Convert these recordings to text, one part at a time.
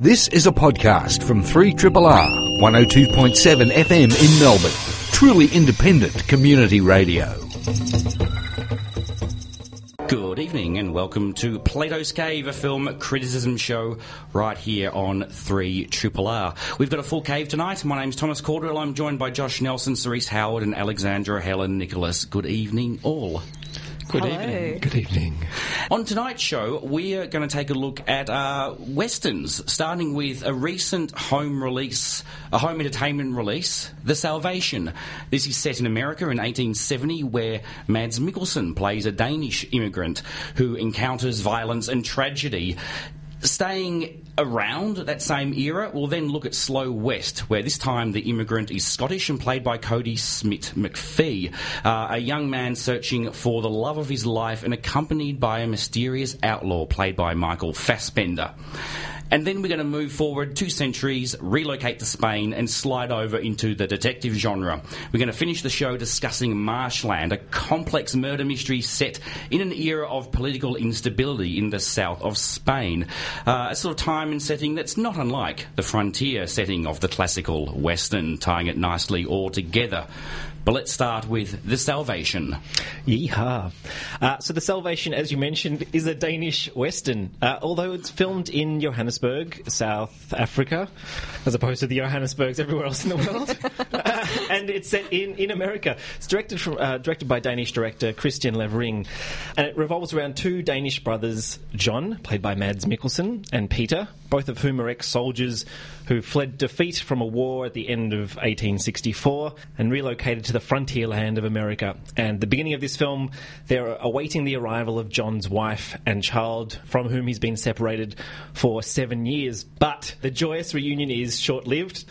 This is a podcast from 3RRR 102.7 FM in Melbourne. Truly independent community radio. Good evening and welcome to Plato's Cave, a film criticism show right here on 3RRR. We've got a full cave tonight. My name's Thomas Caldwell. I'm joined by Josh Nelson, Cerise Howard and Alexandra Helen Nicholas. Good evening all. Good Hello. evening. Good evening. On tonight's show, we are going to take a look at uh, westerns, starting with a recent home release, a home entertainment release, The Salvation. This is set in America in 1870, where Mads Mikkelsen plays a Danish immigrant who encounters violence and tragedy. Staying around that same era, we'll then look at Slow West, where this time the immigrant is Scottish and played by Kodi Smit-McPhee, uh, a young man searching for the love of his life and accompanied by a mysterious outlaw played by Michael Fassbender. And then we're going to move forward two centuries, relocate to Spain, and slide over into the detective genre. We're going to finish the show discussing Marshland, a complex murder mystery set in an era of political instability in the south of Spain. Uh, a sort of time and setting that's not unlike the frontier setting of the classical Western, tying it nicely all together. But let's start with The Salvation. Yeehaw. Uh, so, The Salvation, as you mentioned, is a Danish Western. Uh, although it's filmed in Johannesburg, South Africa, as opposed to the Johannesburgs everywhere else in the world. Uh, and it's set in, in America. It's directed, from, uh, directed by Danish director Kristian Levring. And it revolves around two Danish brothers, John, played by Mads Mikkelsen, and Peter, both of whom are ex soldiers who fled defeat from a war at the end of 1864 and relocated to the frontier land of America. And the beginning of this film, they're awaiting the arrival of John's wife and child, from whom he's been separated for seven years. But the joyous reunion is short lived.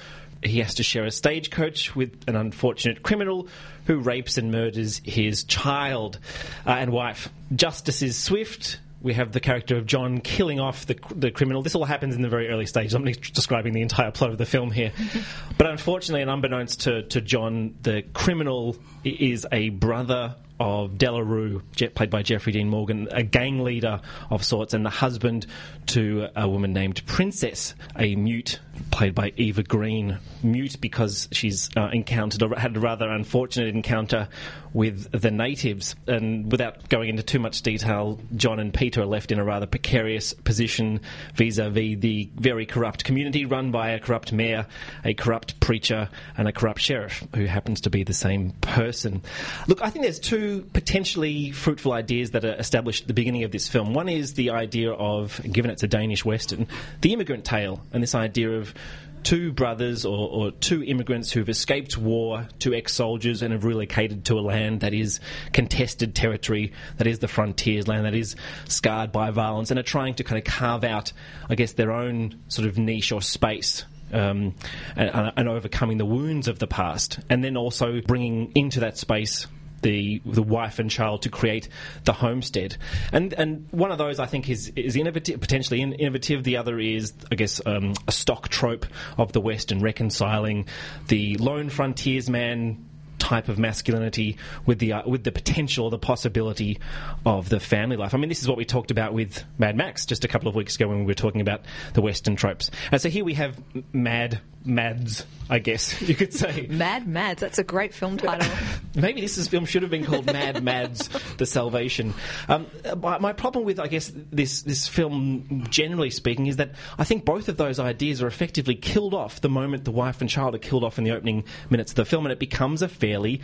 He has to share a stagecoach with an unfortunate criminal who rapes and murders his child uh, and wife. Justice is swift. We have the character of John killing off the, the criminal. This all happens in the very early stages. I'm describing the entire plot of the film here. but unfortunately, and unbeknownst to, to John, the criminal is a brother of Delarue, played by Jeffrey Dean Morgan, a gang leader of sorts, and the husband to a woman named Princess, a mute played by Eva Green. Mute because she's uh, encountered or had a rather unfortunate encounter with the natives. And without going into too much detail, John and Peter are left in a rather precarious position vis a vis the very corrupt community run by a corrupt mayor, a corrupt preacher, and a corrupt sheriff who happens to be the same person. Look, I think there's two potentially fruitful ideas that are established at the beginning of this film. One is the idea of, given it's a Danish Western, the immigrant tale, and this idea of two brothers or, or two immigrants who've escaped war, two ex soldiers, and have relocated to a land that is contested territory, that is the frontiers land, that is scarred by violence, and are trying to kind of carve out, I guess, their own sort of niche or space. Um, and, and overcoming the wounds of the past, and then also bringing into that space the the wife and child to create the homestead, and and one of those I think is is innovative, potentially in- innovative. The other is I guess um, a stock trope of the West and reconciling the lone frontiersman type of masculinity with the uh, with the potential, the possibility of the family life. I mean, this is what we talked about with Mad Max just a couple of weeks ago when we were talking about the Western tropes. And so here we have Mad Mads, I guess you could say. Mad Mads. That's a great film title. Maybe this is, film should have been called Mad Mads: The Salvation. Um, my, my problem with, I guess, this this film, generally speaking, is that I think both of those ideas are effectively killed off the moment the wife and child are killed off in the opening minutes of the film, and it becomes a fairly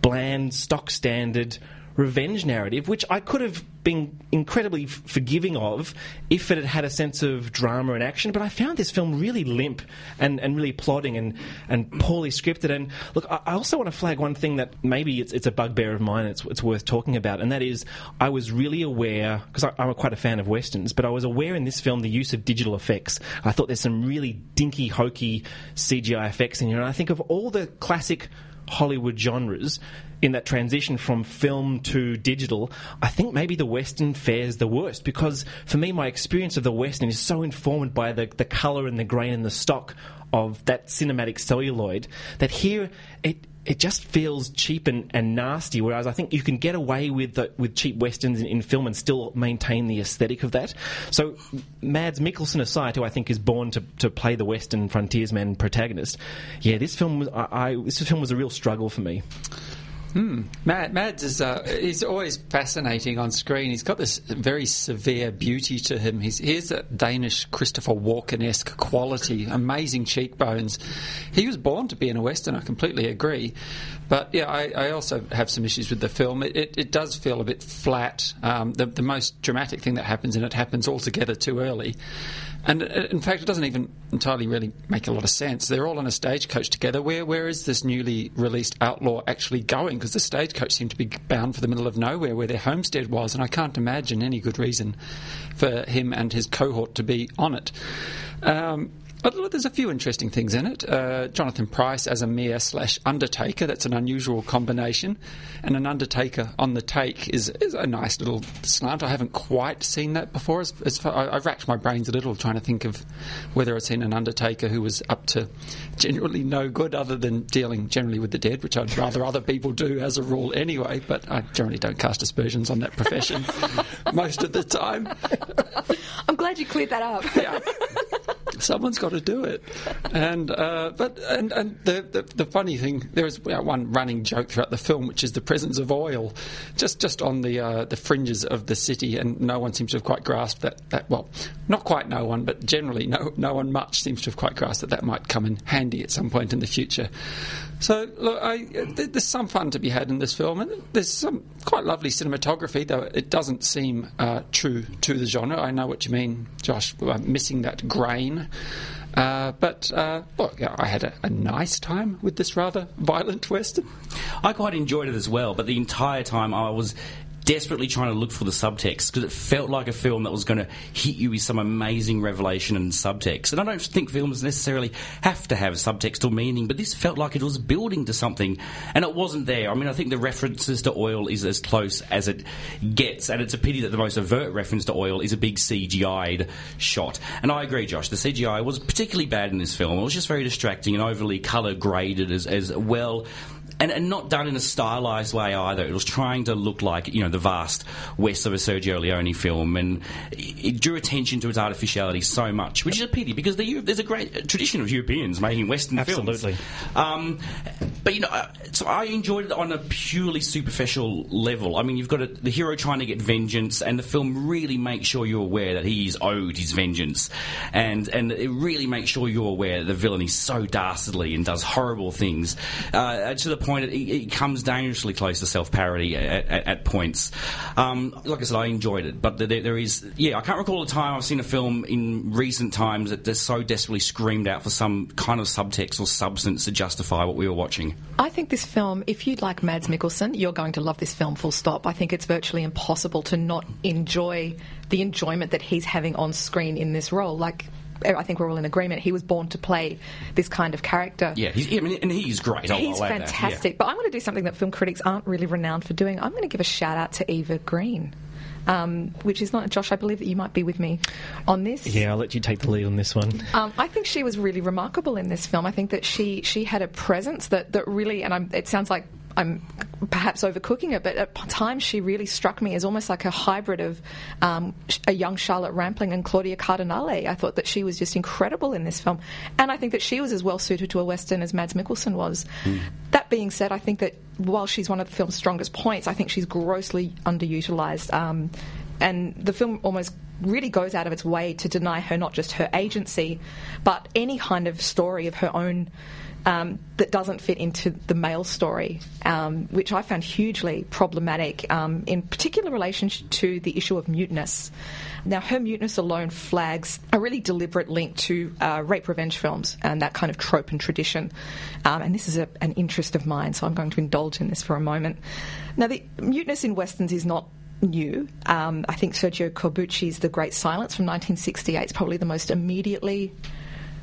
bland, stock standard revenge narrative, which I could have been incredibly f- forgiving of if it had had a sense of drama and action. But I found this film really limp and, and really plodding and, and poorly scripted. And look, I, I also want to flag one thing that maybe it's, it's a bugbear of mine, it's, it's worth talking about, and that is I was really aware, because I'm quite a fan of westerns, but I was aware in this film the use of digital effects. I thought there's some really dinky, hokey CGI effects in here, and I think of all the classic Hollywood genres in that transition from film to digital, I think maybe the Western fares the worst because for me, my experience of the Western is so informed by the, the colour and the grain and the stock of that cinematic celluloid that here it it just feels cheap and, and nasty. Whereas I think you can get away with the, with cheap westerns in, in, film and still maintain the aesthetic of that. So, Mads Mikkelsen aside, who I think is born to, to play the western frontiersman protagonist, yeah, this film was I, I this film was a real struggle for me. Hmm. Mad, Mads is uh, he's always fascinating on screen. He's got this very severe beauty to him. He's here's a Danish Christopher Walken esque quality, amazing cheekbones. He was born to be in a western. I completely agree, but yeah, I, I also have some issues with the film. It, it, it does feel a bit flat. Um, the, the most dramatic thing that happens in it happens altogether too early. And uh, in fact, it doesn't even entirely really make a lot of sense. They're all on a stagecoach together. Where where is this newly released outlaw actually going? Because the stagecoach seemed to be bound for the middle of nowhere, where their homestead was, and I can't imagine any good reason for him and his cohort to be on it. Um, there's a few interesting things in it. Uh, Jonathan Pryce as a mayor slash undertaker, that's an unusual combination. And an undertaker on the take is, is a nice little slant. I haven't quite seen that before. As, as far, I, have racked my brains a little trying to think of whether I've seen an undertaker who was up to generally no good other than dealing generally with the dead, which I'd rather other people do as a rule anyway. But I generally don't cast aspersions on that profession most of the time. I'm glad you cleared that up. Yeah. Someone's got to do it. And uh, but and, and the, the, the funny thing there is one running joke throughout the film, which is the presence of oil, just just on the uh, the fringes of the city, and no one seems to have quite grasped that. That well, not quite no one, but generally no no one much seems to have quite grasped that that might come in handy at some point in the future. So look, I, there's some fun to be had in this film, and there's some quite lovely cinematography, though it doesn't seem uh, true to the genre. I know what you mean, Josh, missing that grain. Uh, but uh, yeah, I had a, a, nice time with this rather violent western. I quite enjoyed it as well, but the entire time I was desperately trying to look for the subtext because it felt like a film that was going to hit you with some amazing revelation and subtext. And I don't think films necessarily have to have subtext or meaning, but this felt like it was building to something, and it wasn't there. I mean, I think the references to oil is as close as it gets, and it's a pity that the most overt reference to oil is a big CGI'd shot. And I agree, Josh. The CGI was particularly bad in this film. It was just very distracting and overly colour graded as, as well and, and not done in a stylized way either. It was trying to look like you know the vast west of a Sergio Leone film, and it drew attention to its artificiality so much, which is a pity because the, there's a great tradition of Europeans making Western Absolutely. films. Um, but you know, uh, so I enjoyed it on a purely superficial level. I mean, you've got a, the hero trying to get vengeance, and the film really makes sure you're aware that he is owed his vengeance, and and it really makes sure you're aware that the villain is so dastardly and does horrible things uh, to the point point, it, it comes dangerously close to self parody at, at, at, points. Um, like I said, I enjoyed it, but there, there is, yeah, I can't recall a time I've seen a film in recent times that, that so desperately screamed out for some kind of subtext or substance to justify what we were watching. I think this film, if you like Mads Mikkelsen, you're going to love this film full stop. I think it's virtually impossible to not enjoy the enjoyment that he's having on screen in this role. Like, I think we're all in agreement. He was born to play this kind of character. Yeah, he's, I mean, and he's great. I'll, he's I'll fantastic. Yeah. But I'm going to do something that film critics aren't really renowned for doing. I'm going to give a shout out to Eva Green. Um, which is not Josh. I believe that you might be with me on this. Yeah, I'll let you take the lead on this one. Um, I think she was really remarkable in this film. I think that she she had a presence that that really, and I'm, it sounds like I'm perhaps overcooking it, but at times she really struck me as almost like a hybrid of um, a young Charlotte Rampling and Claudia Cardinale. I thought that she was just incredible in this film, and I think that she was as well suited to a western as Mads Mikkelsen was. Mm. That being said, I think that while she's one of the film's strongest points, I think she's grossly underutilized. Um, and the film almost really goes out of its way to deny her not just her agency, but any kind of story of her own um, that doesn't fit into the male story, um, which I found hugely problematic, um, in particular relation to the issue of muteness. Now, her muteness alone flags a really deliberate link to uh, rape revenge films and that kind of trope and tradition. Um, and this is a, an interest of mine, so I'm going to indulge in this for a moment. Now, the muteness in westerns is not new. Um, I think Sergio Corbucci's The Great Silence from 1968 is probably the most immediately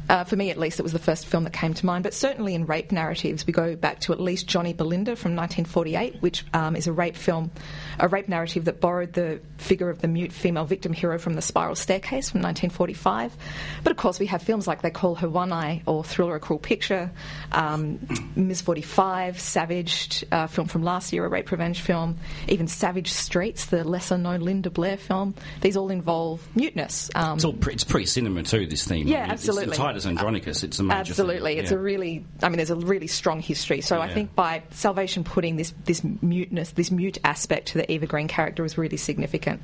Uh, for me, at least, it was the first film that came to mind. But certainly in rape narratives, we go back to at least Johnny Belinda from 1948, which um, is a rape film, a rape narrative that borrowed the figure of the mute female victim hero from The Spiral Staircase from 1945. But of course, we have films like They Call Her One Eye or Thriller: A Cruel Picture, um, Ms. 45, Savaged, uh, film from last year, a rape revenge film, even Savage Streets, the lesser known Linda Blair film. These all involve muteness. Um, It's all pre, it's pre-cinema too. This theme. Yeah, I mean, absolutely. It's, Titus Andronicus. It's a major. Absolutely, theme. it's Yeah. a really. I mean, there's a really strong history. So I think by Salvation putting this this muteness, this mute aspect to the Eva Green character was really significant.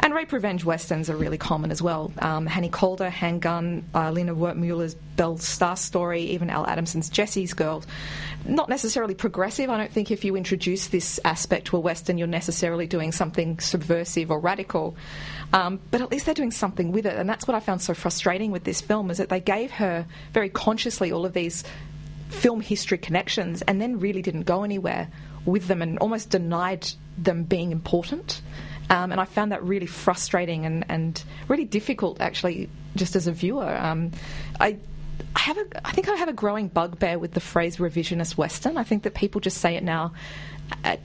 And rape revenge westerns are really common as well. Um, Hannie Caulder, Handgun, uh, Lina Wertmüller's Belle Starr Story, even Al Adamson's Jesse's Girl. Not necessarily progressive. I don't think if you introduce this aspect to a western, you're necessarily doing something subversive or radical. Um, but at least they're doing something with it, and that's what I found so frustrating with this film is that they gave her very consciously all of these film history connections and then really didn't go anywhere with them and almost denied them being important. Um, and I found that really frustrating and, and really difficult, actually, just as a viewer. Um, I. I have a, I think I have a growing bugbear with the phrase revisionist Western. I think that people just say it now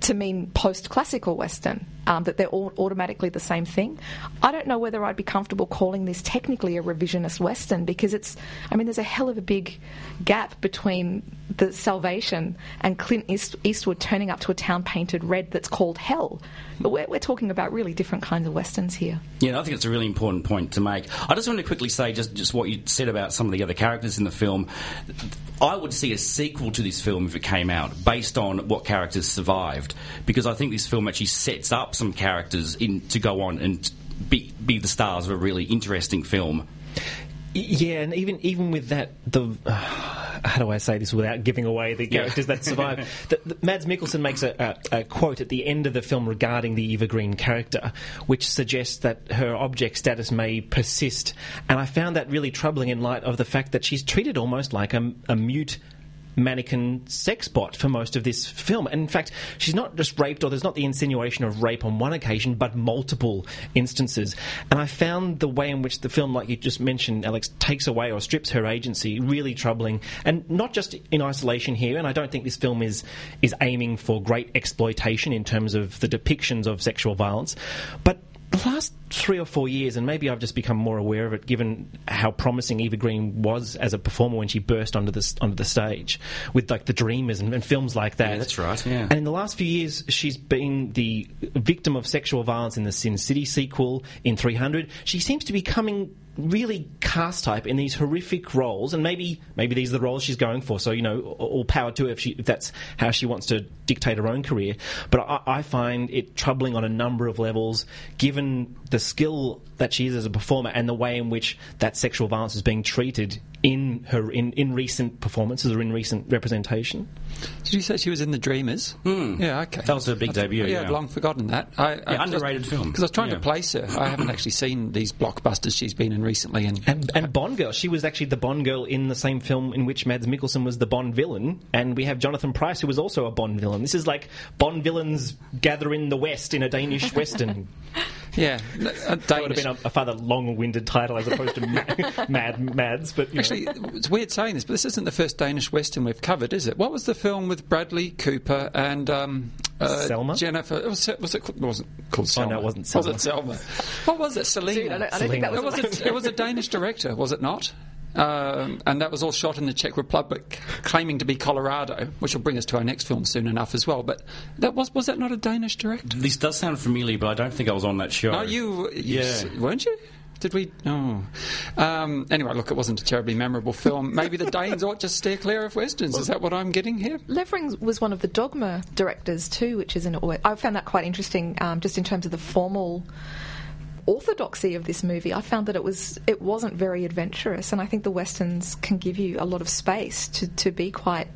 to mean post-classical Western, um, that they're all automatically the same thing. I don't know whether I'd be comfortable calling this technically a revisionist Western because it's, I mean, there's a hell of a big gap between the Salvation and Clint East- Eastwood turning up to a town painted red that's called Hell. But we're, we're talking about really different kinds of Westerns here. Yeah, I think it's a really important point to make. I just want to quickly say just, just what you said about some of the other characters in the film. I would see a sequel to this film if it came out based on what characters survived, because I think this film actually sets up some characters in to go on and be, be the stars of a really interesting film. Yeah, and even even with that, the uh, how do I say this without giving away the characters that survive? the, the, Mads Mikkelsen makes a, a, a quote at the end of the film regarding the Eva Green character, which suggests that her object status may persist, and I found that really troubling in light of the fact that she's treated almost like a, a mute mannequin sex bot for most of this film. And in fact, she's not just raped, or there's not the insinuation of rape on one occasion, but multiple instances. And I found the way in which the film, like you just mentioned, Alex, takes away or strips her agency really troubling. And not just in isolation here, and I don't think this film is, is aiming for great exploitation in terms of the depictions of sexual violence, but the last three or four years, and maybe I've just become more aware of it, given how promising Eva Green was as a performer when she burst onto the onto the stage with like the Dreamers and, and films like that. Yeah, that's right, yeah. And in the last few years, she's been the victim of sexual violence in the Sin City sequel, in 300. She seems to be coming really cast type in these horrific roles, and maybe maybe these are the roles she's going for. So you know, all power to her if, she, if that's how she wants to dictate her own career. But I, I find it troubling on a number of levels, given the skill that she is as a performer and the way in which that sexual violence is being treated in her in, in recent performances or in recent representation. Did you say she was in The Dreamers? Hmm. Yeah, okay. That was her big debut, Yeah, I'd long forgotten that. I, Yeah, underrated film. Because I was trying Yeah. to place her. I haven't actually seen these blockbusters she's been in recently. And, And, and Bond girl, she was actually the Bond girl in the same film in which Mads Mikkelsen was the Bond villain, and we have Jonathan Pryce, who was also a Bond villain. This is like Bond villains gather in the West in a Danish western. yeah, a That would have been a, a further long-winded title as opposed to Ma- Mad Mads, but you know. Actually, it's weird saying this, but this isn't the first Danish Western we've covered, is it? What was the film with Bradley Cooper and um, uh, Selma? Jennifer? Was it, was it, it wasn't called Oh, Selma. no, it wasn't Selma. Was it Selma? What was it? Selena. Dude, I don't, I don't think that Selena. was. It was, a, it was a Danish director, was it not? Um, and that was all shot in the Czech Republic, claiming to be Colorado, which will bring us to our next film soon enough as well. But that was was that not a Danish director? This does sound familiar, but I don't think I was on that show. No, you, you Yeah. weren't you? Did we? No. Um, anyway, look, it wasn't a terribly memorable film. Maybe the Danes ought to steer clear of westerns. Is that what I'm getting here? Levring was one of the Dogma directors too, which is an. I found that quite interesting, um, just in terms of the formal orthodoxy of this movie. I found that it was it wasn't very adventurous, and I think the westerns can give you a lot of space to to be quite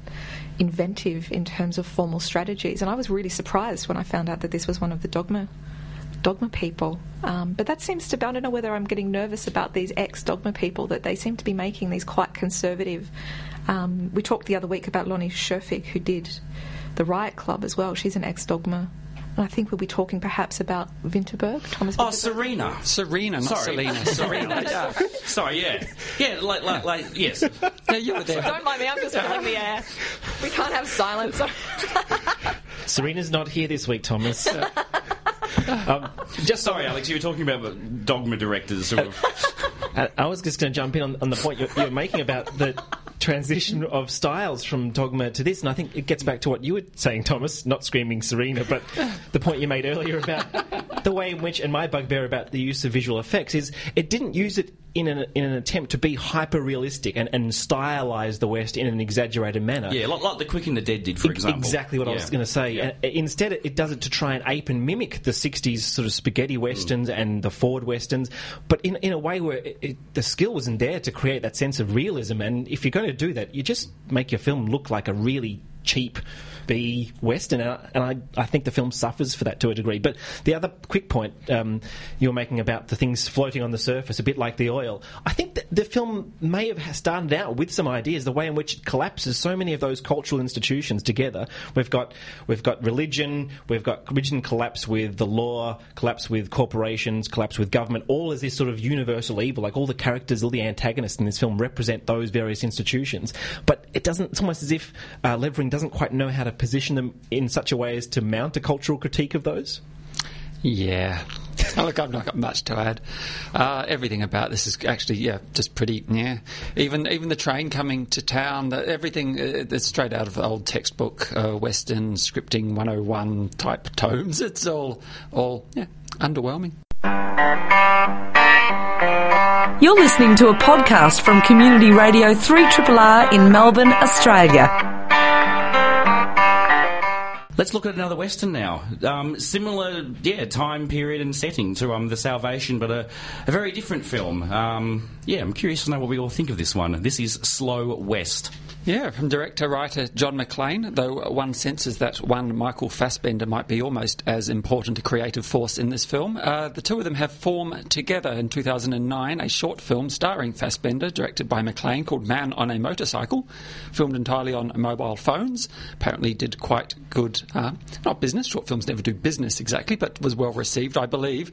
inventive in terms of formal strategies. And I was really surprised when I found out that this was one of the Dogma dogma people. Um, but that seems to be, I don't know whether I'm getting nervous about these ex dogma people, that they seem to be making these quite conservative. Um, we talked the other week about Lonnie Scherfig, who did the Riot Club as well. She's an ex dogma I think we'll be talking perhaps about Winterberg, Thomas Oh, Winterberg. Serena. Serena, not Sorry. Selena. Serena. yeah. Sorry, yeah. Yeah, like, like, like yes. yeah, you were there. Don't mind me, I'm just filling the air. We can't have silence. Serena's not here this week, Thomas. um, just Sorry, Alex, you were talking about dogma directors sort of. I, I was just going to jump in on, on the point you're, you're making about the transition of styles from Dogma to this, and I think it gets back to what you were saying, Thomas, not screaming Serena, but the point you made earlier about the way in which, and my bugbear about the use of visual effects is it didn't use it in an, in an attempt to be hyper realistic and, and stylize the West in an exaggerated manner. Yeah, like, like The Quick and the Dead did, for E- example. Exactly what I was going to say. Yeah. Uh, instead, it, does it to try and ape and mimic the 60s sort of spaghetti westerns and the Ford westerns, but in, in a way where it, it, the skill wasn't there to create that sense of realism. And if you're going to do that, you just make your film look like a really cheap B western, and I, and I, I think the film suffers for that to a degree. But the other quick point um, you were making about the things floating on the surface, a bit like the oil, I think that the film may have started out with some ideas. The way in which it collapses so many of those cultural institutions together. We've got we've got religion, we've got religion collapse with the law, collapse with corporations, collapse with government. All as this sort of universal evil. Like all the characters, all the antagonists in this film represent those various institutions. But it doesn't. It's almost as if uh, Levring doesn't quite know how to position them in such a way as to mount a cultural critique of those. Yeah. Look, I've not got much to add. Uh, everything about this is actually, yeah, just pretty, yeah. Even even the train coming to town, the, everything uh, it's straight out of old textbook, uh, Western scripting 101 type tomes. It's all, all, yeah, underwhelming. You're listening to a podcast from Community Radio 3RRR in Melbourne, Australia. Let's look at another Western now. Um, similar, yeah, time period and setting to um, The Salvation, but a, a very different film. Um, yeah, I'm curious to know what we all think of this one. This is Slow West. Yeah, from director writer John Maclean, though one senses that one Michael Fassbender might be almost as important a creative force in this film. Uh, the two of them have formed together in 2009 a short film starring Fassbender, directed by Maclean, called Man on a Motorcycle, filmed entirely on mobile phones. Apparently, did quite good, uh, not business, short films never do business exactly, but was well received, I believe.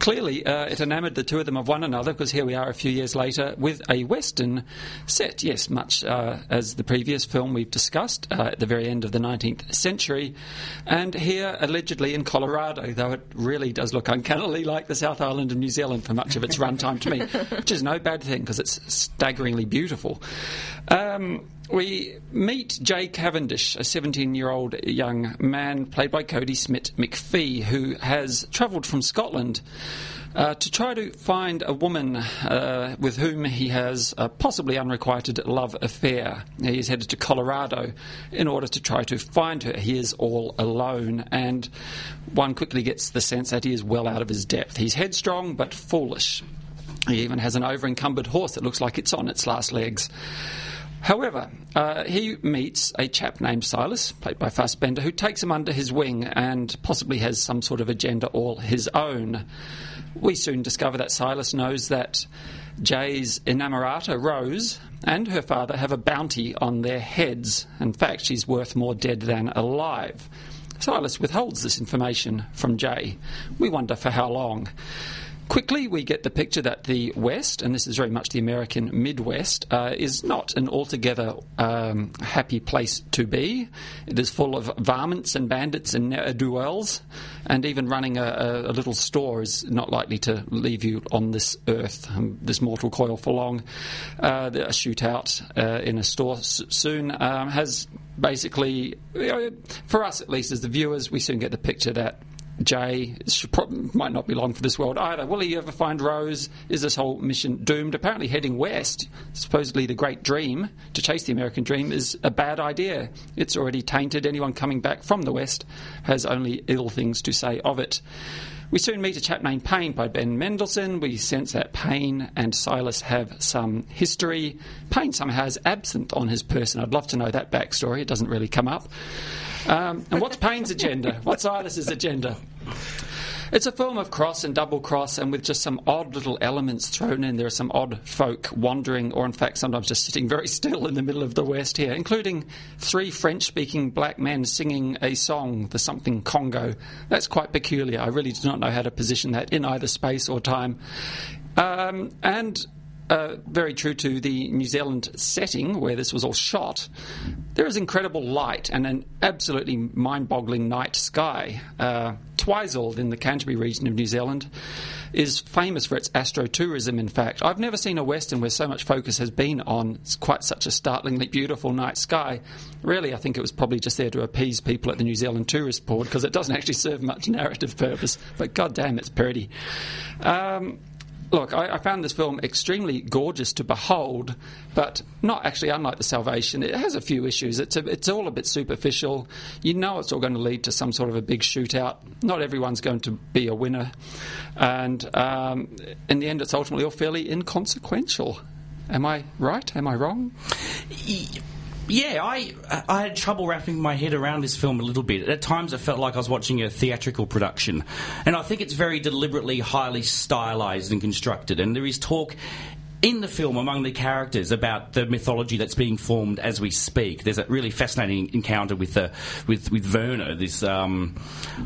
Clearly, uh, it enamoured the two of them of one another because here we are a few years later with a Western set, yes, much as the previous film we've discussed uh, at the very end of the 19th century. And here, allegedly in Colorado, though it really does look uncannily like the South Island of New Zealand for much of its runtime to me, which is no bad thing because it's staggeringly beautiful. Um, we meet Jay Cavendish, a 17 year old young man played by Kodi Smit-McPhee, who has travelled from Scotland. Uh, to try to find a woman uh, with whom he has a possibly unrequited love affair. He is headed to Colorado in order to try to find her. He is all alone, and one quickly gets the sense that he is well out of his depth. He's headstrong but foolish. He even has an over encumbered horse that looks like it's on its last legs. However, uh, he meets a chap named Silas, played by Fassbender, who takes him under his wing and possibly has some sort of agenda all his own. We soon discover that Silas knows that Jay's inamorata, Rose, and her father have a bounty on their heads. In fact, she's worth more dead than alive. Silas withholds this information from Jay. We wonder for how long. Quickly, we get the picture that the West, and this is very much the American Midwest, uh, is not an altogether um, happy place to be. It is full of varmints and bandits and ne'er do wells, and even running a, a, little store is not likely to leave you on this earth, um, this mortal coil, for long. Uh, a shootout uh, in a store s- soon um, has basically, you know, for us at least as the viewers, we soon get the picture that Jay might not be long for this world either. Will he ever find Rose? Is this whole mission doomed? Apparently, heading west, supposedly the great dream, to chase the American dream, is a bad idea. It's already tainted. Anyone coming back from the west has only ill things to say of it. We soon meet a chap named Payne by Ben Mendelsohn. We sense that Payne and Silas have some history. Payne somehow is absent on his person. I'd love to know that backstory. It doesn't really come up. Um, and what's Payne's agenda? What's Silas's agenda? It's a film of cross and double cross, and with just some odd little elements thrown in. There are some odd folk wandering, or in fact, sometimes just sitting very still in the middle of the West here, including three French speaking black men singing a song, the something Congo. That's quite peculiar. I really do not know how to position that in either space or time. Um, and uh, very true to the New Zealand setting where this was all shot, there is incredible light and an absolutely mind boggling night sky. Uh, Twizel in the Canterbury region of New Zealand is famous for its astrotourism, in fact. I've never seen a Western where so much focus has been on quite such a startlingly beautiful night sky. Really, I think it was probably just there to appease people at the New Zealand Tourist Board because it doesn't actually serve much narrative purpose, but goddamn, it's pretty. Um, Look, I, I, found this film extremely gorgeous to behold, but not actually unlike The Salvation. It has a few issues. It's, a, it's all a bit superficial. You know it's all going to lead to some sort of a big shootout. Not everyone's going to be a winner. And um, in the end, it's ultimately all fairly inconsequential. Am I right? Am I wrong? Yeah, I I had trouble wrapping my head around this film a little bit. At times, it felt like I was watching a theatrical production, and I think it's very deliberately highly stylized and constructed. And there is talk in the film among the characters about the mythology that's being formed as we speak. There's a really fascinating encounter with uh, with with Werner. This um,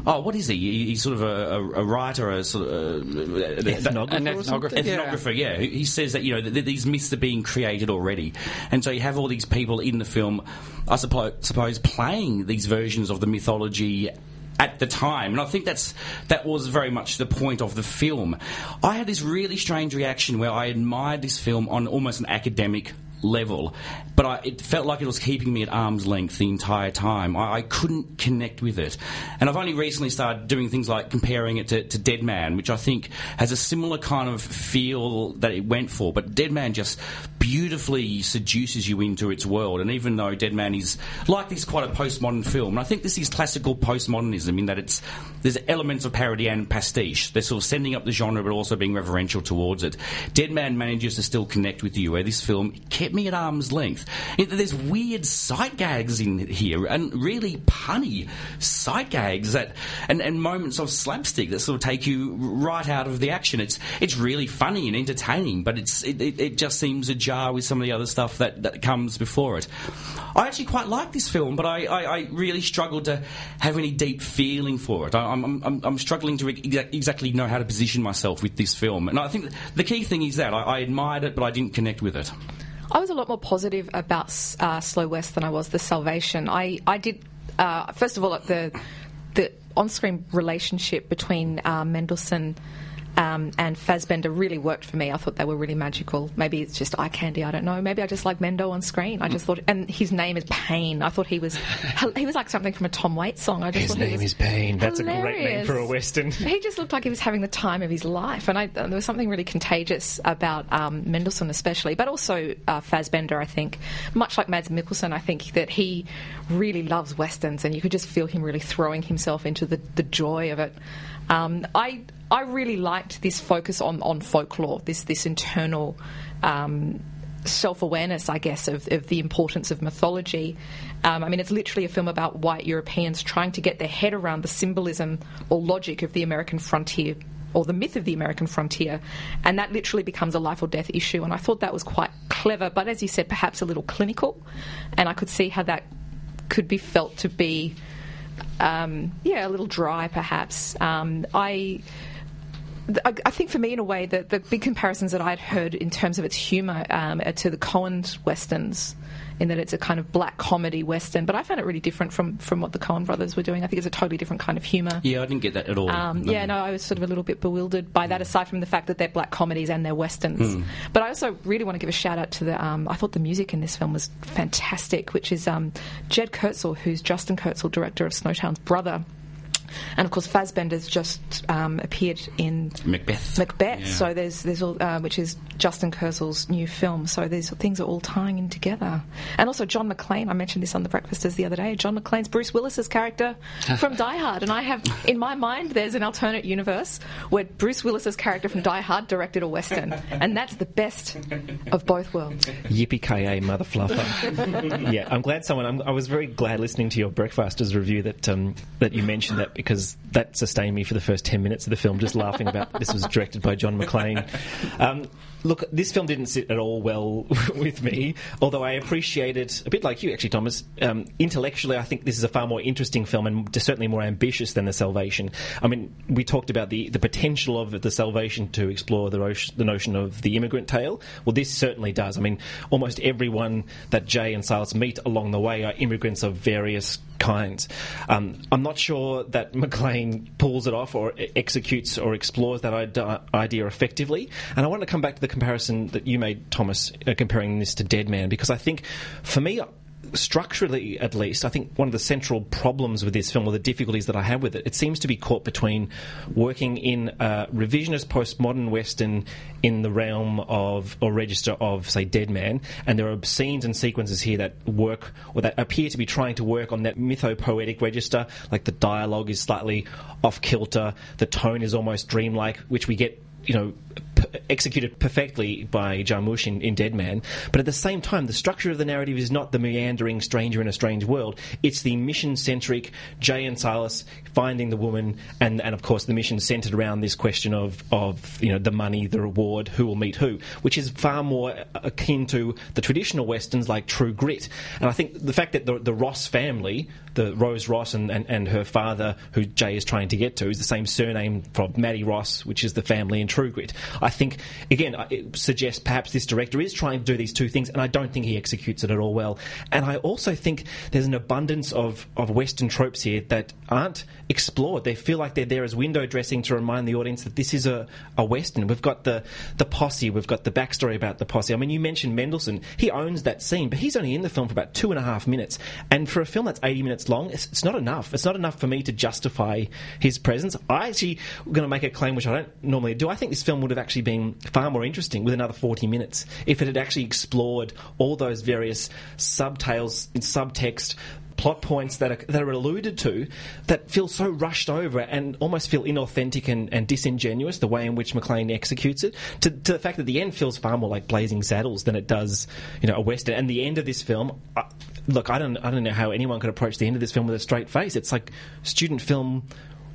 oh, what is he? He's sort of a, a, a writer, a sort of uh, ethnographer. An ethnographer. Ethnographer, yeah. yeah. He says that you know th- these myths are being created already, and so you have all these people in the film. I suppose, suppose playing these versions of the mythology at the time, and I think that's that was very much the point of the film. I had this really strange reaction where I admired this film on almost an academic level, but I, it felt like it was keeping me at arm's length the entire time. I, I, couldn't connect with it. And I've only recently started doing things like comparing it to, to, Dead Man, which I think has a similar kind of feel that it went for. But Dead Man just beautifully seduces you into its world. And even though Dead Man is like this quite a postmodern film, and I think this is classical postmodernism in that it's there's elements of parody and pastiche. They're sort of sending up the genre but also being reverential towards it. Dead Man manages to still connect with you, where this film kept me at arm's length. There's weird sight gags in here and really punny sight gags that and, and moments of slapstick that sort of take you right out of the action. It's it's really funny and entertaining, but it's it, it, it just seems ajar with some of the other stuff that, that comes before it. I actually quite like this film, but I, I, I really struggled to have any deep feeling for it. I, am I'm, I'm struggling to exa- exactly know how to position myself with this film, and I think the key thing is that I, I admired it, but I didn't connect with it. I was a lot more positive about uh, Slow West than I was The Salvation. I, I did, uh, first of all, the, the on screen relationship between uh, Mendelsohn um, and Fassbender really worked for me. I thought they were really magical. Maybe it's just eye candy. I don't know. Maybe I just like Mendo on screen. I just thought, and his name is Pain. I thought he was he was like something from a Tom Waits song. I just his name is Pain. That's hilarious. a great name for a western. He just looked like he was having the time of his life, and, I, there was something really contagious about um, Mendelsohn, especially, but also uh, Fassbender. I think, much like Mads Mikkelsen, I think that he really loves westerns, and you could just feel him really throwing himself into the, the joy of it. Um, I I really liked this focus on, on folklore, this this internal um, self awareness, I guess, of, of, the importance of mythology. Um, I mean, it's literally a film about white Europeans trying to get their head around the symbolism or logic of the American frontier or the myth of the American frontier, and that literally becomes a life or death issue. And I thought that was quite clever, but as you said, perhaps a little clinical, and I could see how that could be felt to be, um, yeah, a little dry, perhaps. Um, I I, I, think for me, in a way, the, the big comparisons that I'd heard in terms of its humour um, to the Coen westerns, in that it's a kind of black comedy western. But I found it really different from, from what the Coen brothers were doing. I think it's a totally different kind of humour. Yeah, I didn't get that at all. Um, no. Yeah, no, I was sort of a little bit bewildered by that, aside from the fact that they're black comedies and they're westerns. Hmm. But I also really want to give a shout out to the. Um, I thought the music in this film was fantastic, which is um, Jed Kurzel, who's Justin Kurzel, director of Snowtown's brother. And of course, Fassbender's just um, appeared in Macbeth. Macbeth. Yeah. So there's there's all, uh, which is Justin Kurzel's new film. So these things are all tying in together. And also John McClane. I mentioned this on the Breakfasters the other day. John McClane's Bruce Willis's character from Die Hard. And I have in my mind there's an alternate universe where Bruce Willis's character from Die Hard directed a western, and that's the best of both worlds. Yippee ki mother fluffer. yeah, I'm glad someone. I'm, i was very glad listening to your Breakfasters review that um, that you mentioned that because that sustained me for the first 10 minutes of the film, just laughing about this was directed by John McClane. Um, look, this film didn't sit at all well with me, although I appreciated, a bit like you actually, Thomas, um, intellectually, I think this is a far more interesting film and certainly more ambitious than The Salvation. I mean, we talked about the, the potential of The Salvation to explore the, ro- the notion of the immigrant tale. Well, this certainly does. I mean, almost everyone that Jay and Silas meet along the way are immigrants of various kinds. Um, I'm not sure that Maclean pulls it off or executes or explores that idea effectively. And I want to come back to the comparison that you made, Thomas, uh, comparing this to Dead Man, because I think for me, structurally at least, I think one of the central problems with this film, or the difficulties that I have with it, it seems to be caught between working in a revisionist postmodern Western in the realm of, or register of, say, Dead Man, and there are scenes and sequences here that work, or that appear to be trying to work on that mythopoetic register, like the dialogue is slightly off kilter, the tone is almost dreamlike, which we get you know, executed perfectly by Jarmusch in, in Dead Man. But at the same time, the structure of the narrative is not the meandering stranger in a strange world. It's the mission centric Jay and Silas finding the woman, and, and of course the mission centered around this question of, of you know the money, the reward, who will meet who, which is far more akin to the traditional westerns like True Grit. And I think the fact that the, the Ross family, the Rose Ross and, and, and her father, who Jay is trying to get to, is the same surname from Mattie Ross, which is the family in True Grit. I think, again, it suggests perhaps this director is trying to do these two things, and I don't think he executes it at all well. And I also think there's an abundance of, of Western tropes here that aren't explored. They feel like they're there as window dressing to remind the audience that this is a, a Western. We've got the, the posse, we've got the backstory about the posse. I mean, you mentioned Mendelsohn. He owns that scene, but he's only in the film for about two and a half minutes. And for a film that's 80 minutes long, it's, it's not enough. It's not enough for me to justify his presence. I actually going to make a claim which I don't normally do. I think this film would have actually been far more interesting with another 40 minutes if it had actually explored all those various subtales, subtext, plot points that are, that are alluded to that feel so rushed over and almost feel inauthentic and, and disingenuous, the way in which Maclean executes it, to, to, the fact that the end feels far more like Blazing Saddles than it does, you know, a Western. And the end of this film, I, look, I don't, I don't know how anyone could approach the end of this film with a straight face. It's like student film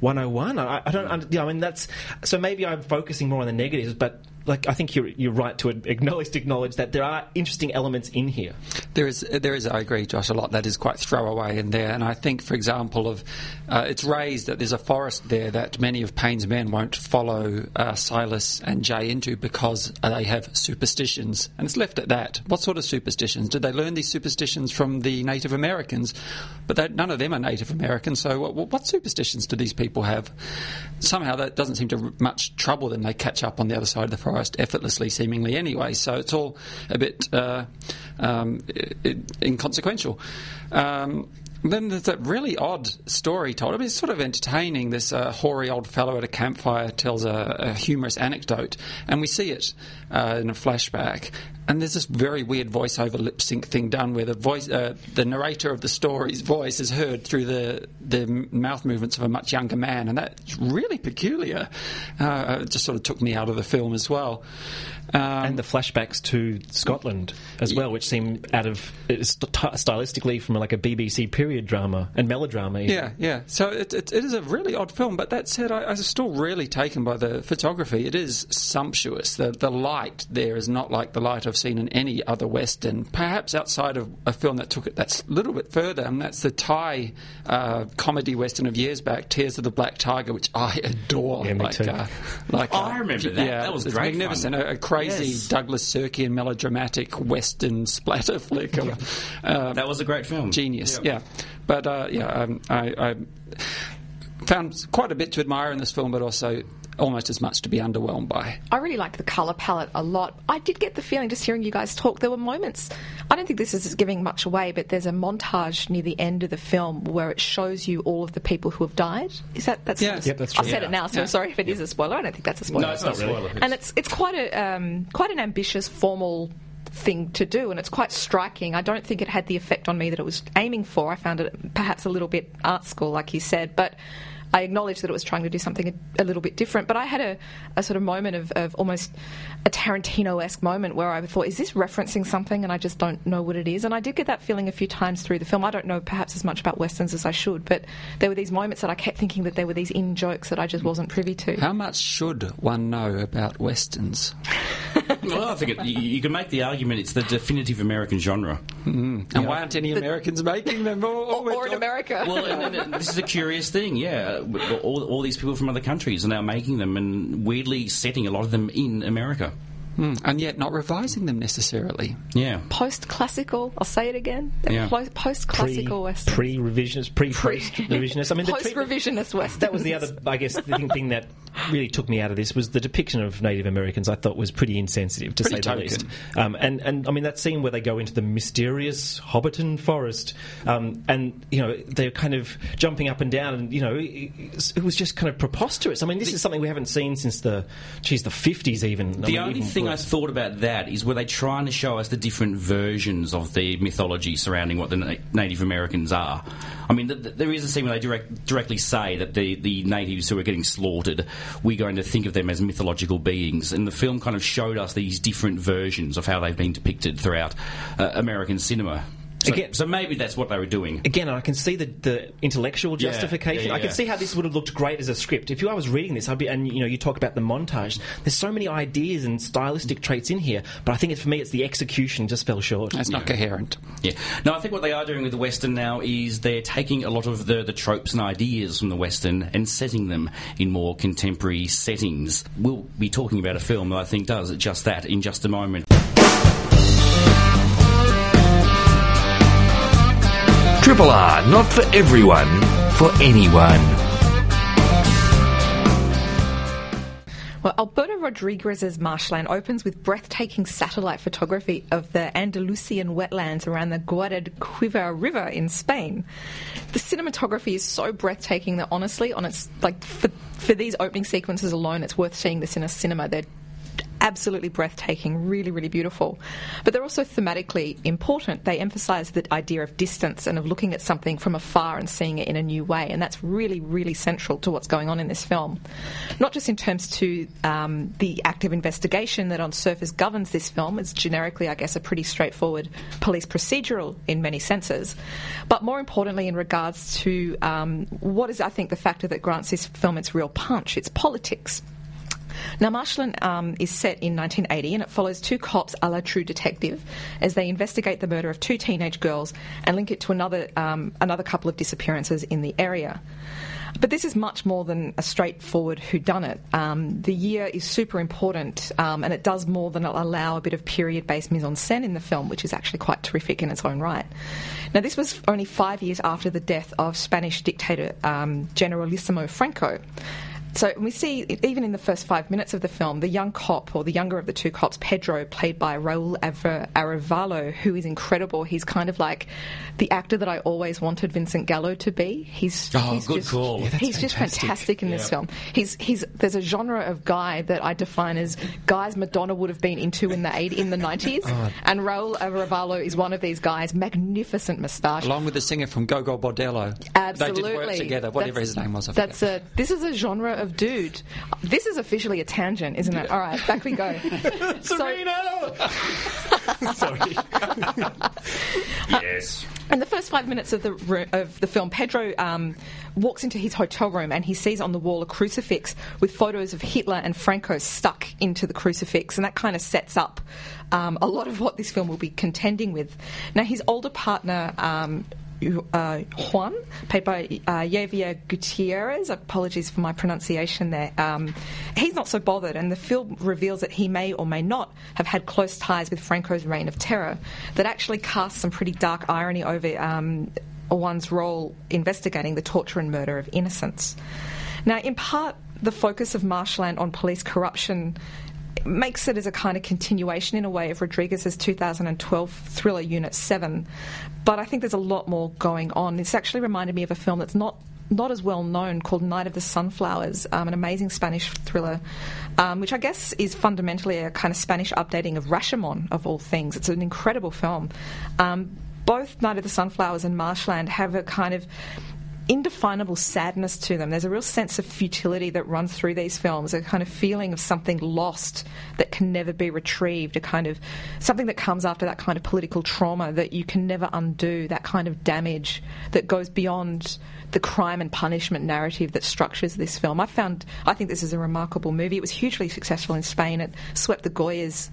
101. I, I don't, know, I mean, that's, so maybe I'm focusing more on the negatives, but like I think you're you're right to acknowledge acknowledge that there are interesting elements in here. There is there is I agree, Josh, a lot that is quite throwaway in there, and I think, for example, of uh, it's raised that there's a forest there that many of Payne's men won't follow uh, Silas and Jay into because they have superstitions, and it's left at that. What sort of superstitions? Did they learn these superstitions from the Native Americans? But none of them are Native Americans, so what, what superstitions do these people have? Somehow that doesn't seem to much trouble them. They catch up on the other side of the forest effortlessly, seemingly anyway. So it's all a bit uh, um, inconsequential. Um, then there's that really odd story told. I mean, it's sort of entertaining. This uh, hoary old fellow at a campfire tells a, a humorous anecdote, and we see it uh, in a flashback. And there's this very weird voiceover lip sync thing done where the voice, uh, the narrator of the story's voice is heard through the the mouth movements of a much younger man, and that's really peculiar. Uh, it just sort of took me out of the film as well. Um, and the flashbacks to Scotland as well, which seem out of stylistically from like a BBC period drama and melodrama. Even. Yeah, yeah. So it, it, it is a really odd film, but that said, I, I was still really taken by the photography. It is sumptuous. The the light there is not like the light I've seen in any other western. Perhaps outside of a film that took it that's a little bit further, and that's the Thai uh, comedy western of years back, Tears of the Black Tiger, which I adore. Yeah, me like, too. Uh, like, oh, I remember that. Yeah, that was it's great magnificent. fun. A, a crazy Yes. Douglas Sirkian melodramatic western splatter flick. Of, uh, That was a great film. genius. Yeah, but uh, yeah, um, I, I found quite a bit to admire in this film, but also almost as much to be underwhelmed by. I really liked the colour palette a lot. I did get the feeling, just hearing you guys talk, there were moments. I don't think this is giving much away, but there's a montage near the end of the film where it shows you all of the people who have died. Is that that's? Yeah, Yep, that's true. I've said Yeah. it now, so Yeah. sorry if it is a spoiler. I don't think that's a spoiler. No, it's not a spoiler. and it's it's quite a um, quite an ambitious formal thing to do and it's quite striking i don't think it had the effect on me that it was aiming for i found it perhaps a little bit art school like you said but I acknowledged that it was trying to do something a, a little bit different. But I had a, a sort of moment of, of almost a Tarantino esque moment where I thought, is this referencing something? And I just don't know what it is. And I did get that feeling a few times through the film. I don't know perhaps as much about westerns as I should, but there were these moments that I kept thinking that there were these in jokes that I just wasn't privy to. How much should one know about westerns? well, I think it, you, you can make the argument it's the definitive American genre. Mm-hmm. And why aren't any Americans making them? Or, or, or in America. Well, and, and this is a curious thing, yeah. All, all these people from other countries are now making them and weirdly setting a lot of them in America. Hmm, and yet not revising them necessarily. Yeah. Post classical, I'll say it again. Yeah. Post classical western. Pre revisionist, pre post revisionist. I mean, post-revisionist western. That was the other, I guess, the thing, thing that really took me out of this was the depiction of Native Americans. I thought was pretty insensitive, to Pretty say the least. Um, and and I mean that scene where they go into the mysterious Hobbiton forest, um, and you know they're kind of jumping up and down, and you know it, it was just kind of preposterous. I mean, this is something we haven't seen since the, geez, the fifties even. I The mean, only even thing I thought about that is were they trying to show us the different versions of the mythology surrounding what the na- Native Americans are? I mean, th- th- there is a scene where they direct, directly say that the, the natives who are getting slaughtered, we're going to think of them as mythological beings. And the film kind of showed us these different versions of how they've been depicted throughout uh, American cinema. So, Again- so maybe that's what they were doing. Again, I can see the, the intellectual Yeah, justification. yeah, I can see how this would have looked great as a script. If you, I was reading this, I'd be, and you know, you talk about the montage. There's so many ideas and stylistic traits in here, but I think it's, for me, it's the execution just fell short. It's not coherent. Yeah. No, I think what they are doing with the Western now is they're taking a lot of the, the tropes and ideas from the Western and setting them in more contemporary settings. We'll be talking about a film that I think does just that in just a moment. Triple R, not for everyone, for anyone. Well, Alberto Rodriguez's marshland opens with breathtaking satellite photography of the Andalusian wetlands around the Guadalquivir River in Spain. The cinematography is so breathtaking that honestly, on its like for, for these opening sequences alone, it's worth seeing this in a cinema. They're absolutely breathtaking, really, really beautiful. But they're also thematically important. They emphasize the idea of distance and of looking at something from afar and seeing it in a new way. And that's really, really central to what's going on in this film. Not just in terms to um, the active investigation that on surface governs this film. It's generically, I guess, a pretty straightforward police procedural in many senses. But more importantly, in regards to um, what is, I think, the factor that grants this film its real punch, its politics. Now, Marshland um, is set in 1980 and it follows two cops a la True Detective as they investigate the murder of two teenage girls and link it to another, um, another couple of disappearances in the area. But this is much more than a straightforward whodunit. Um, the year is super important, um, and it does more than allow a bit of period-based mise en scène in the film, which is actually quite terrific in its own right. Now, this was only five years after the death of Spanish dictator um, Generalissimo Franco. So we see, even in the first five minutes of the film, the young cop, or the younger of the two cops, Pedro, played by Raul Arevalo, who is incredible. He's kind of like the actor that I always wanted Vincent Gallo to be. He's, Oh, he's good just, call. Yeah, he's just fantastic. fantastic in this film. He's, he's, there's a genre of guy that I define as guys Madonna would have been into in the 80, in the 90s, Oh. and Raul Arevalo is one of these guys. Magnificent moustache. Along with the singer from Gogol Bordello. Absolutely. They did work together, whatever That's- his name was. I That's a. This is a genre of dude. This is officially a tangent, isn't it? All right, back we go. Serena! Sorry. Yes. In the first five minutes of the ro- of the film, Pedro um, walks into his hotel room and he sees on the wall a crucifix with photos of Hitler and Franco stuck into the crucifix, and that kind of sets up um, a lot of what this film will be contending with. Now, his older partner. Um, uh, Juan, played by uh, Javier Gutierrez. Apologies for my pronunciation there. Um, he's not so bothered, and the film reveals that he may or may not have had close ties with Franco's reign of terror. That actually casts some pretty dark irony over um, Juan's role investigating the torture and murder of innocents. Now, in part, the focus of Marshland on police corruption makes it as a kind of continuation in a way of Rodriguez's 2012 thriller Unit 7. But I think there's a lot more going on. It's actually reminded me of a film that's not not as well known called Night of the Sunflowers, um, an amazing Spanish thriller, um, which I guess is fundamentally a kind of Spanish updating of Rashomon, of all things. It's an incredible film. Um, both Night of the Sunflowers and Marshland have a kind of indefinable sadness to them. There's a real sense of futility that runs through these films, a kind of feeling of something lost that can never be retrieved, a kind of something that comes after that kind of political trauma that you can never undo, that kind of damage that goes beyond the crime and punishment narrative that structures this film. I found, I think this is a remarkable movie. It was hugely successful in Spain. It swept the Goyas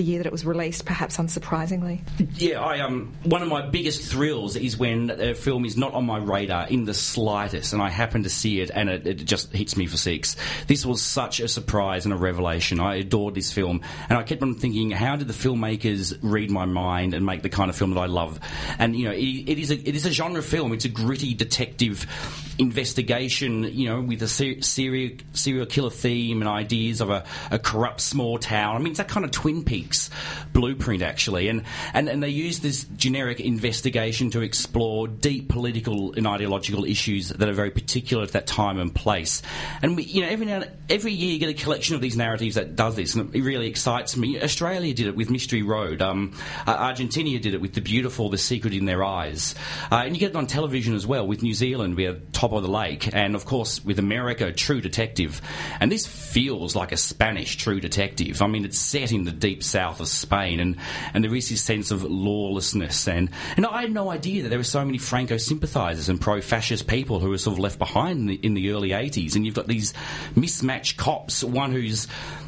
the year that it was released, perhaps unsurprisingly. Yeah, I um, one of my biggest thrills is when a film is not on my radar in the slightest, and I happen to see it, and it, it just hits me for six. This was such a surprise and a revelation. I adored this film, and I kept on thinking, how did the filmmakers read my mind and make the kind of film that I love? And you know, it, it is a it is a genre film. It's a gritty detective investigation, you know, with a ser- serial serial killer theme and ideas of a, a corrupt small town. I mean, it's that kind of Twin Peaks blueprint, actually. And, and, and they use this generic investigation to explore deep political and ideological issues that are very particular to that time and place. And, we, you know, every, now, every year you get a collection of these narratives that does this, and it really excites me. Australia did it with Mystery Road. Um, uh, Argentina did it with The Beautiful, The Secret in Their Eyes. Uh, and you get it on television as well with New Zealand, we have Top of the Lake, and of course with America, True Detective. And this feels like a Spanish True Detective. I mean, it's set in the deep south of Spain, and, and there is this sense of lawlessness. And, and I had no idea that there were so many Franco sympathisers and pro fascist people who were sort of left behind in the, in the early 80s. And you've got these mismatched cops, one who's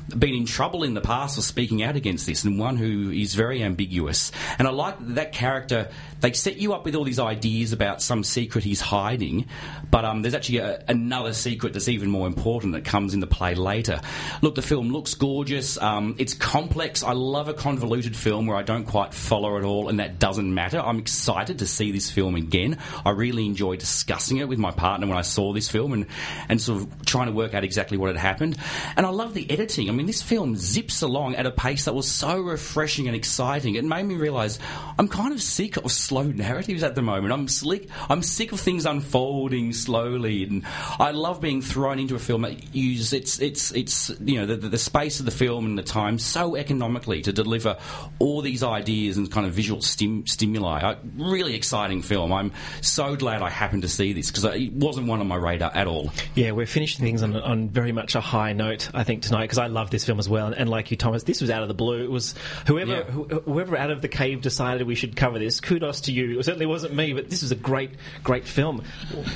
been in trouble in the past for speaking out against this, and one who is very ambiguous. And I like that character. They set you up with all these ideas about some secret he's hiding, but um, there's actually a, another secret that's even more important that comes into play later. Look, the film looks gorgeous. Um, it's complex. Love a convoluted film where I don't quite follow it all, and that doesn't matter. I'm excited to see this film again. I really enjoyed discussing it with my partner when I saw this film and, and sort of trying to work out exactly what had happened. And I love the editing. I mean, this film zips along at a pace that was so refreshing and exciting. It made me realise I'm kind of sick of slow narratives at the moment. I'm slick. I'm sick of things unfolding slowly, and I love being thrown into a film that uses its its its you know the, the space of the film and the time so economically to deliver all these ideas and kind of visual stim- stimuli. A really exciting film. I'm so glad I happened to see this because it wasn't one on my radar at all. Yeah, we're finishing things on, on very much a high note, I think, tonight because I love this film as well. And, and, like you, Thomas, this was out of the blue. It was whoever Yeah. who, whoever out of the cave decided we should cover this. Kudos to you. It certainly wasn't me, but this was a great, great film.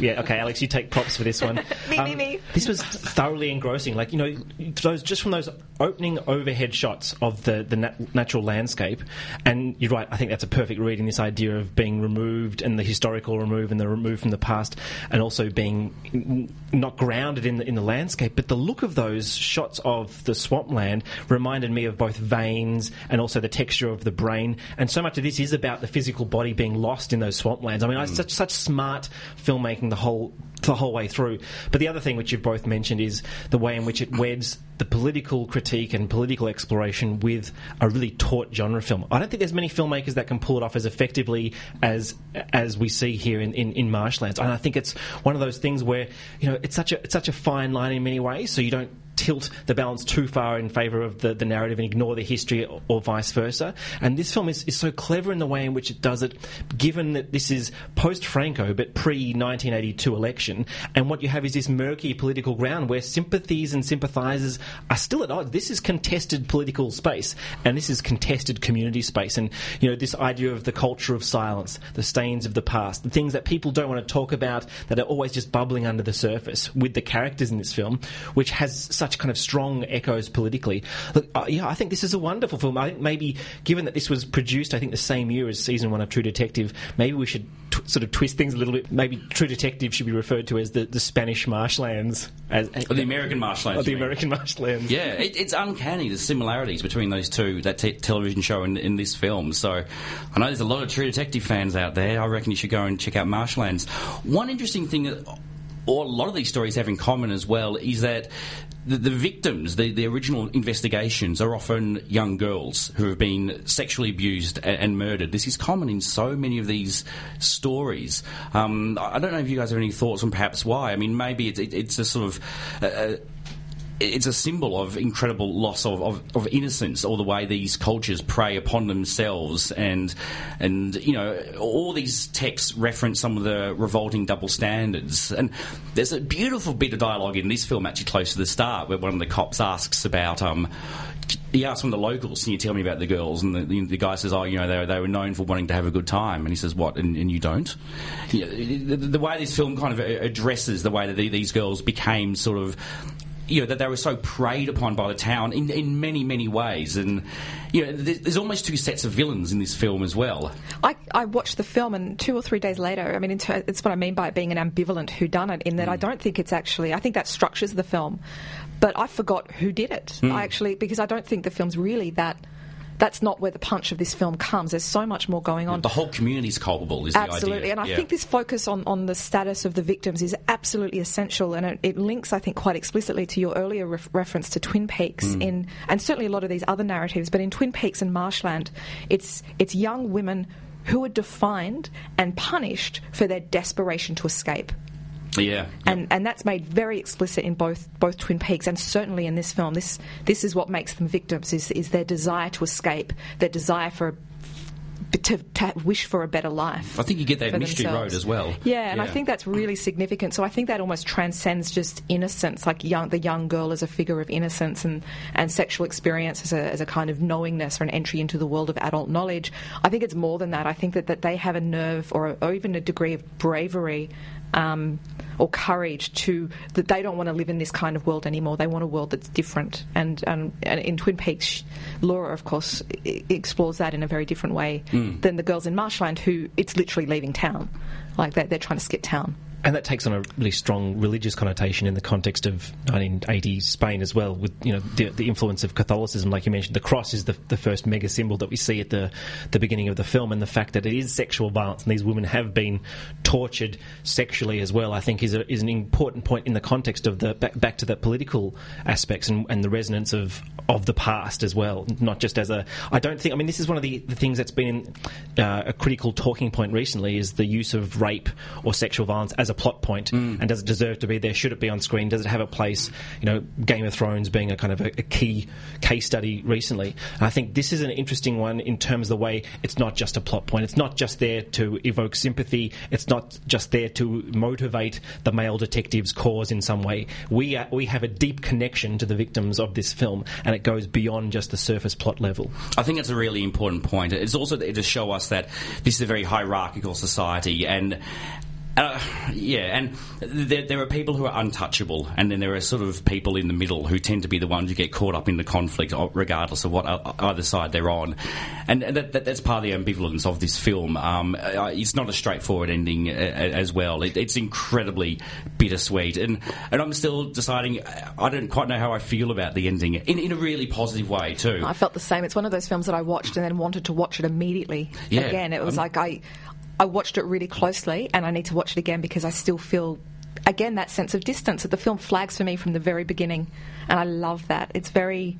Yeah, okay, Alex, you take props for this one. Me, me, um, me. This was thoroughly engrossing. Like you know, those just from those opening overhead shots of the the nat- natural landscape, and you're right. I think that's a perfect read in this idea of being removed and the historical remove and the remove from the past, and also being not grounded in the in the landscape. But the look of those shots of the swampland reminded me of both veins and also the texture of the brain. And so much of this is about the physical body being lost in those swamplands. I mean, I mm. such such smart filmmaking the whole the whole way through. But the other thing which you've both mentioned is the way in which it weds the political critique and political exploration with a really taut genre film. I don't think there's many filmmakers that can pull it off as effectively as as we see here in, in, in Marshlands. And I think it's one of those things where, you know, it's such a it's such a fine line in many ways, so you don't tilt the balance too far in favour of the, the narrative and ignore the history or, or vice versa. And this film is, is so clever in the way in which it does it, given that this is post Franco but pre 1982 election. And what you have is this murky political ground where sympathies and sympathisers are still at odds. This is contested political space and this is contested community space. And, you know, this idea of the culture of silence, the stains of the past, the things that people don't want to talk about that are always just bubbling under the surface with the characters in this film, which has such kind of strong echoes politically. Look, uh, yeah, I think this is a wonderful film. I think maybe, given that this was produced, I think the same year as season one of True Detective, maybe we should t- sort of twist things a little bit. Maybe True Detective should be referred to as the, the Spanish marshlands, as, Or the American marshlands. or the mean. American marshlands. Yeah, it, it's uncanny the similarities between those two, that te- television show and, in this film. So I know there's a lot of True Detective fans out there. I reckon you should go and check out Marshlands. One interesting thing that or a lot of these stories have in common as well is that the, the victims, the, the original investigations, are often young girls who have been sexually abused and, and murdered. This is common in so many of these stories. Um, I don't know if you guys have any thoughts on perhaps why. I mean, maybe it's, it, it's a sort of. Uh, it's a symbol of incredible loss of, of, of, innocence, or the way these cultures prey upon themselves, and and you know all these texts reference some of the revolting double standards. And there's a beautiful bit of dialogue in this film, actually close to the start, where one of the cops asks about um, he asked one of the locals, "Can you tell me about the girls?" And the, the, guy says, "Oh, you know, they, they were known for wanting to have a good time." And he says, "What? And, and you don't?" You know, the, the, way this film kind of addresses the way that these girls became sort of you know that they were so preyed upon by the town in, in many many ways and you know there's almost two sets of villains in this film as well I, I watched the film and two or three days later I mean it's what I mean by it being an ambivalent whodunit in that mm. I don't think it's actually I think that structures the film but I forgot who did it mm. I actually because I don't think the film's really that that's not where the punch of this film comes. There's so much more going on. The whole community is culpable, is the idea. absolutely. And I yeah. think this focus on, on the status of the victims is absolutely essential, and it, it links, I think, quite explicitly to your earlier ref- reference to Twin Peaks, mm. in and certainly a lot of these other narratives. But in Twin Peaks and Marshland, it's it's young women who are defined and punished for their desperation to escape. Yeah, and yep. and that's made very explicit in both both Twin Peaks and certainly in this film. This this is what makes them victims is is their desire to escape, their desire for to, to, wish for a better life. I think you get that Mystery themselves. Road as well. Yeah, and yeah. I think that's really significant. So I think that almost transcends just innocence, like young, the young girl as a figure of innocence and, and sexual experience as a, as a kind of knowingness or an entry into the world of adult knowledge. I think it's more than that. I think that, that they have a nerve or, or even a degree of bravery um, or courage to that they don't want to live in this kind of world anymore. They want a world that's different. And, and, and in Twin Peaks, Laura, of course, I- explores that in a very different way mm. than the girls in Marshland, who it's literally leaving town. Like they're, they're trying to skip town. And that takes on a really strong religious connotation in the context of 1980s Spain as well, with you know the, the, influence of Catholicism. Like you mentioned, the cross is the, the first mega symbol that we see at the the beginning of the film, and the fact that it is sexual violence and these women have been tortured sexually as well, I think is a, is an important point in the context of the back, back to the political aspects and, and the resonance of of the past as well, not just as a. I don't think. I mean, this is one of the, the things that's been uh, a critical talking point recently is the use of rape or sexual violence as a plot point, mm. and does it deserve to be there? Should it be on screen? Does it have a place? You know, Game of Thrones being a kind of a, a key case study recently. And I think this is an interesting one in terms of the way it's not just a plot point. It's not just there to evoke sympathy. It's not just there to motivate the male detective's cause in some way. We are, we have a deep connection to the victims of this film, and it goes beyond just the surface plot level. I think it's a really important point. It's also to show us that this is a very hierarchical society, and uh, yeah, and there, there, are people who are untouchable, and then there are sort of people in the middle who tend to be the ones who get caught up in the conflict, regardless of what either side they're on. And that, that, that's part of the ambivalence of this film. Um, uh, it's not a straightforward ending uh, as well. It, it's incredibly bittersweet, and and I'm still deciding. I don't quite know how I feel about the ending in, in a really positive way too. I felt the same. It's one of those films that I watched and then wanted to watch it immediately. Yeah. Again, it was um, like I I watched it really closely, and I need to watch it again because I still feel again that sense of distance that the film flags for me from the very beginning, and I love that. It's very,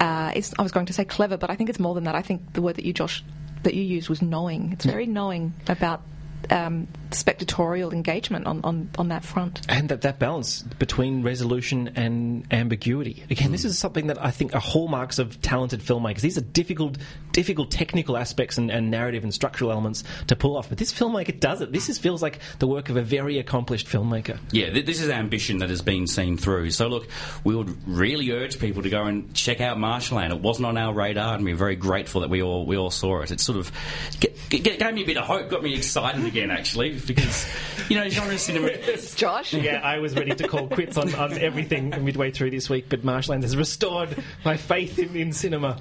uh, it's, I was going to say clever, but I think it's more than that. I think the word that you, Josh, that you used was knowing. It's very knowing about um, spectatorial engagement on, on, on that front. And that, that balance between resolution and ambiguity. Again, mm. this is something that I think are hallmarks of talented filmmakers. These are difficult, difficult technical aspects and, and narrative and structural elements to pull off. But this filmmaker does it. This is, feels like the work of a very accomplished filmmaker. Yeah, th- this is ambition that has been seen through. So, look, we would really urge people to go and check out Marshland. It wasn't on our radar, and we're very grateful that we all we all saw it. It sort of get, get, gave me a bit of hope, got me excited again, actually, because, you know, genre cinema. Josh? Yeah, I was ready to call quits on, on everything midway through this week, but Marshland has restored my faith in, in cinema.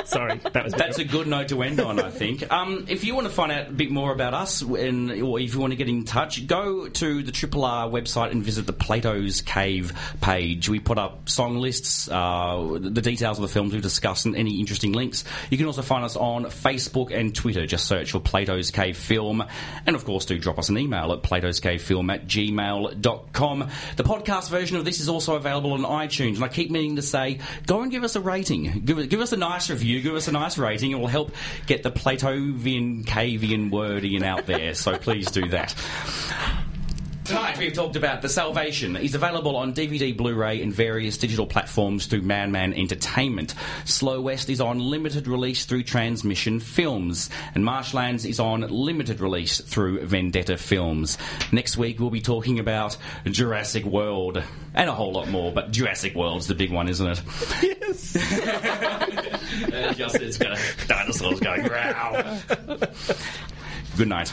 Sorry, that was. That's a good note to end on, I think. Um, if you want to find out a bit more about us, and, or if you want to get in touch, go to the Triple R website and visit the Plato's Cave page. We put up song lists, uh, the details of the films we've discussed, and any interesting links. You can also find us on Facebook and Twitter. Just search for Plato's Cave Film. And of course, do drop us an email at platoscavefilm at gmail.com. The podcast version of this is also available on iTunes. And I keep meaning to say, go and give us a rating. Give, give us a nice review. You give us a nice rating. It will help get the Platovian, Cavian word in out there. So please do that. Tonight we've talked about The Salvation. It's available on DVD, Blu-ray and various digital platforms through Madman Entertainment. Slow West is on limited release through Transmission Films. And Marshlands is on limited release through Vendetta Films. Next week we'll be talking about Jurassic World. And a whole lot more, but Jurassic World's the big one, isn't it? Yes. Uh, just, it's dinosaurs going, row. Good night.